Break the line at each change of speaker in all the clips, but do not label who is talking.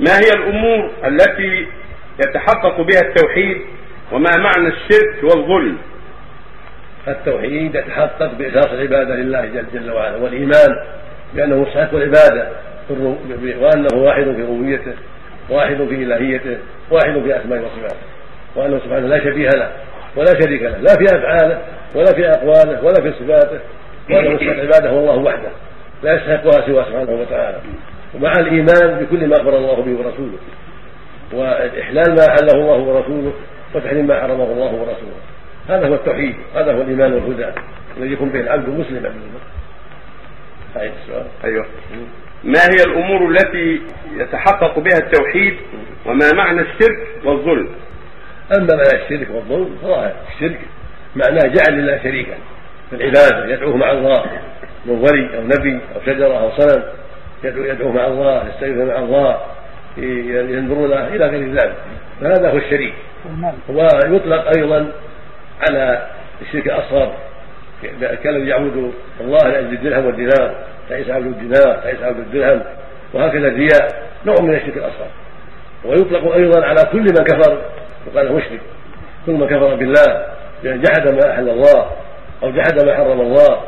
ما هي الأمور التي يتحقق بها التوحيد وما معنى الشرك والظلم؟
التوحيد يتحقق بإخلاص العبادة لله جل, جل وعلا والإيمان بأنه مستحق العبادة وأنه واحد في ربوبيته واحد في إلهيته واحد في أسمائه وصفاته وأنه سبحانه لا شبيه له ولا شريك له لا في أفعاله ولا في أقواله ولا في صفاته وأنه مستحق العبادة هو الله وحده لا يستحقها سوى سبحانه وتعالى. ومع الإيمان بكل ما أخبر الله به ورسوله. وإحلال ما أحله الله ورسوله وتحريم ما حرمه الله ورسوله. هذا هو التوحيد هذا هو الإيمان والهدى الذي يكون به العبد مسلما.
أيوه. ما هي الأمور التي يتحقق بها التوحيد؟ وما معنى الشرك والظلم؟
أما معنى الشرك والظلم فظاهر. الشرك معناه جعل لله شريكا في العبادة يدعوه مع الله من ولي أو نبي أو شجرة أو صنم. يدعو يدعو مع الله يستغيث مع الله ينظر له إلى غير ذلك. فهذا هو الشريك. ويطلق أيضا على الشرك الأصغر. كالذي يعبد الله لأجل الدرهم والدينار تعيس عبد الدينار تعيس عبد الدرهم وهكذا الرياء نوع من الشرك الأصغر. ويطلق أيضا على كل من كفر وقال مشرك. كل من كفر بالله يعني جحد ما أحل الله أو جحد ما حرم الله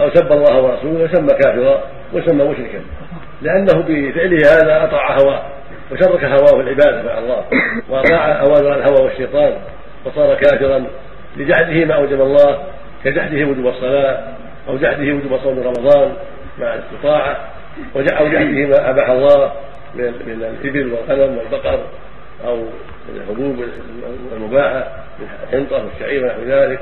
أو سب الله ورسوله يسمى كافرا. ويسمى مشركا. لأنه بفعله هذا أطاع هواه وشرك هواه العبادة مع الله وأطاع أوامر الهوى والشيطان وصار كافرا لجحده ما أوجب الله كجحده وجوب الصلاة أو جحده وجوب صوم رمضان مع الاستطاعة أو جحده ما أباح الله من الإبل والغنم والبقر أو من الحبوب المباحة من الحنطة والشعير ونحو ذلك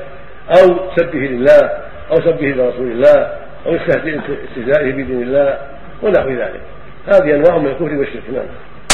أو سبه لله أو سبه لرسول الله أو استهزائه بدين الله ونحو ذلك. هذه أنواع من الكفر والشرك نعم.